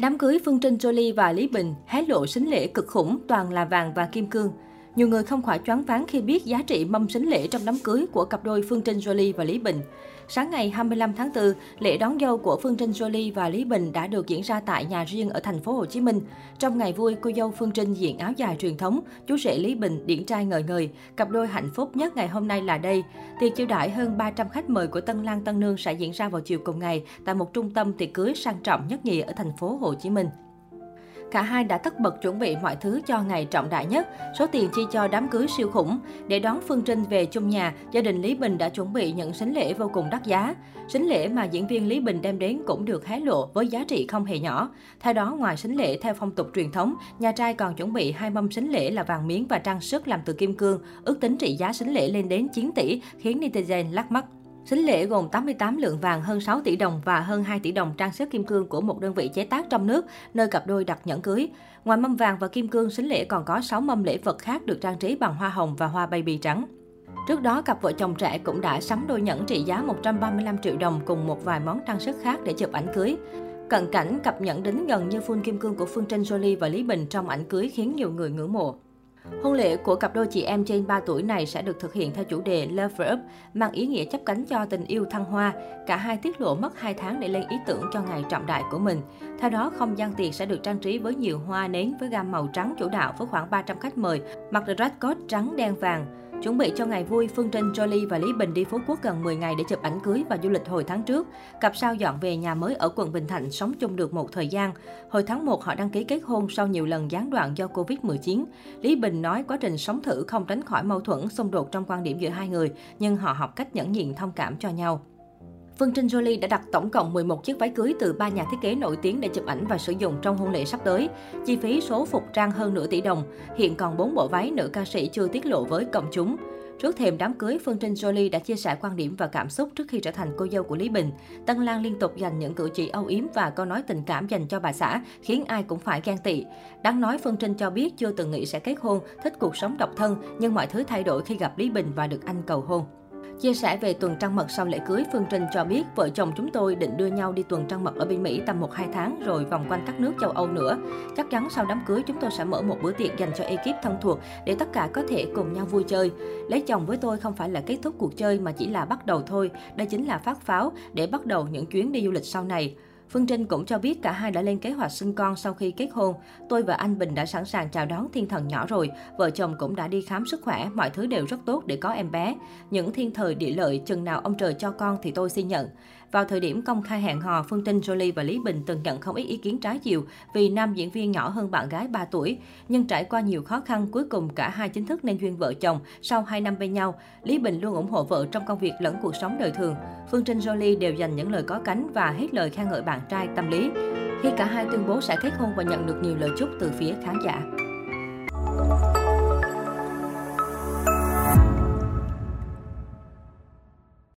Đám cưới Phương Trinh, Jolie và Lý Bình hé lộ sính lễ cực khủng, toàn là vàng và kim cương. Nhiều người không khỏi choáng váng khi biết giá trị mâm sính lễ trong đám cưới của cặp đôi Phương Trinh Jolie và Lý Bình. Sáng ngày 25 tháng 4, lễ đón dâu của Phương Trinh Jolie và Lý Bình đã được diễn ra tại nhà riêng ở thành phố Hồ Chí Minh. Trong ngày vui, cô dâu Phương Trinh diện áo dài truyền thống, chú rể Lý Bình điển trai ngời ngời. Cặp đôi hạnh phúc nhất ngày hôm nay là đây. Tiệc chiêu đãi hơn 300 khách mời của Tân Lan Tân Nương sẽ diễn ra vào chiều cùng ngày tại một trung tâm tiệc cưới sang trọng nhất nhì ở thành phố Hồ Chí Minh. Cả hai đã tất bật chuẩn bị mọi thứ cho ngày trọng đại nhất, số tiền chi cho đám cưới siêu khủng. Để đón Phương Trinh về chung nhà, gia đình Lý Bình đã chuẩn bị những sính lễ vô cùng đắt giá. Sính lễ mà diễn viên Lý Bình đem đến cũng được hé lộ với giá trị không hề nhỏ. Theo đó, ngoài sính lễ theo phong tục truyền thống, nhà trai còn chuẩn bị hai mâm sính lễ là vàng miếng và trang sức làm từ kim cương. Ước tính trị giá sính lễ lên đến 9 tỷ, khiến netizen lắc mắt. Sính lễ gồm 88 lượng vàng hơn 6 tỷ đồng và hơn 2 tỷ đồng trang sức kim cương của một đơn vị chế tác trong nước, nơi cặp đôi đặt nhẫn cưới. Ngoài mâm vàng và kim cương, sính lễ còn có 6 mâm lễ vật khác được trang trí bằng hoa hồng và hoa baby trắng. Trước đó, cặp vợ chồng trẻ cũng đã sắm đôi nhẫn trị giá 135 triệu đồng cùng một vài món trang sức khác để chụp ảnh cưới. Cận cảnh, cặp nhẫn đính gần như phun kim cương của Phương Trinh Jolie và Lý Bình trong ảnh cưới khiến nhiều người ngưỡng mộ. Hôn lễ của cặp đôi chị em trên 3 tuổi này sẽ được thực hiện theo chủ đề Love Up, mang ý nghĩa chấp cánh cho tình yêu thăng hoa. Cả hai tiết lộ mất 2 tháng để lên ý tưởng cho ngày trọng đại của mình. Theo đó, không gian tiệc sẽ được trang trí với nhiều hoa nến với gam màu trắng chủ đạo với khoảng 300 khách mời, mặc dress code trắng đen vàng. Chuẩn bị cho ngày vui, Phương Trinh, Jolie và Lý Bình đi Phú Quốc gần 10 ngày để chụp ảnh cưới và du lịch hồi tháng trước. Cặp sao dọn về nhà mới ở quận Bình Thạnh sống chung được một thời gian. Hồi tháng 1 họ đăng ký kết hôn sau nhiều lần gián đoạn do Covid-19. Lý Bình nói quá trình sống thử không tránh khỏi mâu thuẫn, xung đột trong quan điểm giữa hai người, nhưng họ học cách nhẫn nhịn thông cảm cho nhau. Phương Trinh Jolie đã đặt tổng cộng 11 chiếc váy cưới từ ba nhà thiết kế nổi tiếng để chụp ảnh và sử dụng trong hôn lễ sắp tới. Chi phí số phục trang hơn nửa tỷ đồng. Hiện còn 4 bộ váy nữ ca sĩ chưa tiết lộ với công chúng. Trước thềm đám cưới, Phương Trinh Jolie đã chia sẻ quan điểm và cảm xúc trước khi trở thành cô dâu của Lý Bình. Tân Lan liên tục dành những cử chỉ âu yếm và câu nói tình cảm dành cho bà xã, khiến ai cũng phải ghen tị. Đáng nói, Phương Trinh cho biết chưa từng nghĩ sẽ kết hôn, thích cuộc sống độc thân, nhưng mọi thứ thay đổi khi gặp Lý Bình và được anh cầu hôn. Chia sẻ về tuần trăng mật sau lễ cưới, Phương Trinh cho biết vợ chồng chúng tôi định đưa nhau đi tuần trăng mật ở bên Mỹ tầm 1-2 tháng rồi vòng quanh các nước châu Âu nữa. Chắc chắn sau đám cưới chúng tôi sẽ mở một bữa tiệc dành cho ekip thân thuộc để tất cả có thể cùng nhau vui chơi. Lấy chồng với tôi không phải là kết thúc cuộc chơi mà chỉ là bắt đầu thôi. Đây chính là phát pháo để bắt đầu những chuyến đi du lịch sau này. Phương Trinh cũng cho biết cả hai đã lên kế hoạch sinh con sau khi kết hôn. Tôi và anh Bình đã sẵn sàng chào đón thiên thần nhỏ rồi. Vợ chồng cũng đã đi khám sức khỏe, mọi thứ đều rất tốt để có em bé. Những thiên thời địa lợi, chừng nào ông trời cho con thì tôi xin nhận. Vào thời điểm công khai hẹn hò, Phương Trinh, Jolie và Lý Bình từng nhận không ít ý kiến trái chiều vì nam diễn viên nhỏ hơn bạn gái 3 tuổi. Nhưng trải qua nhiều khó khăn, cuối cùng cả hai chính thức nên duyên vợ chồng sau 2 năm bên nhau. Lý Bình luôn ủng hộ vợ trong công việc lẫn cuộc sống đời thường. Phương Trinh, Jolie đều dành những lời có cánh và hết lời khen ngợi bạn trai tâm lý. Khi cả hai tuyên bố sẽ kết hôn và nhận được nhiều lời chúc từ phía khán giả.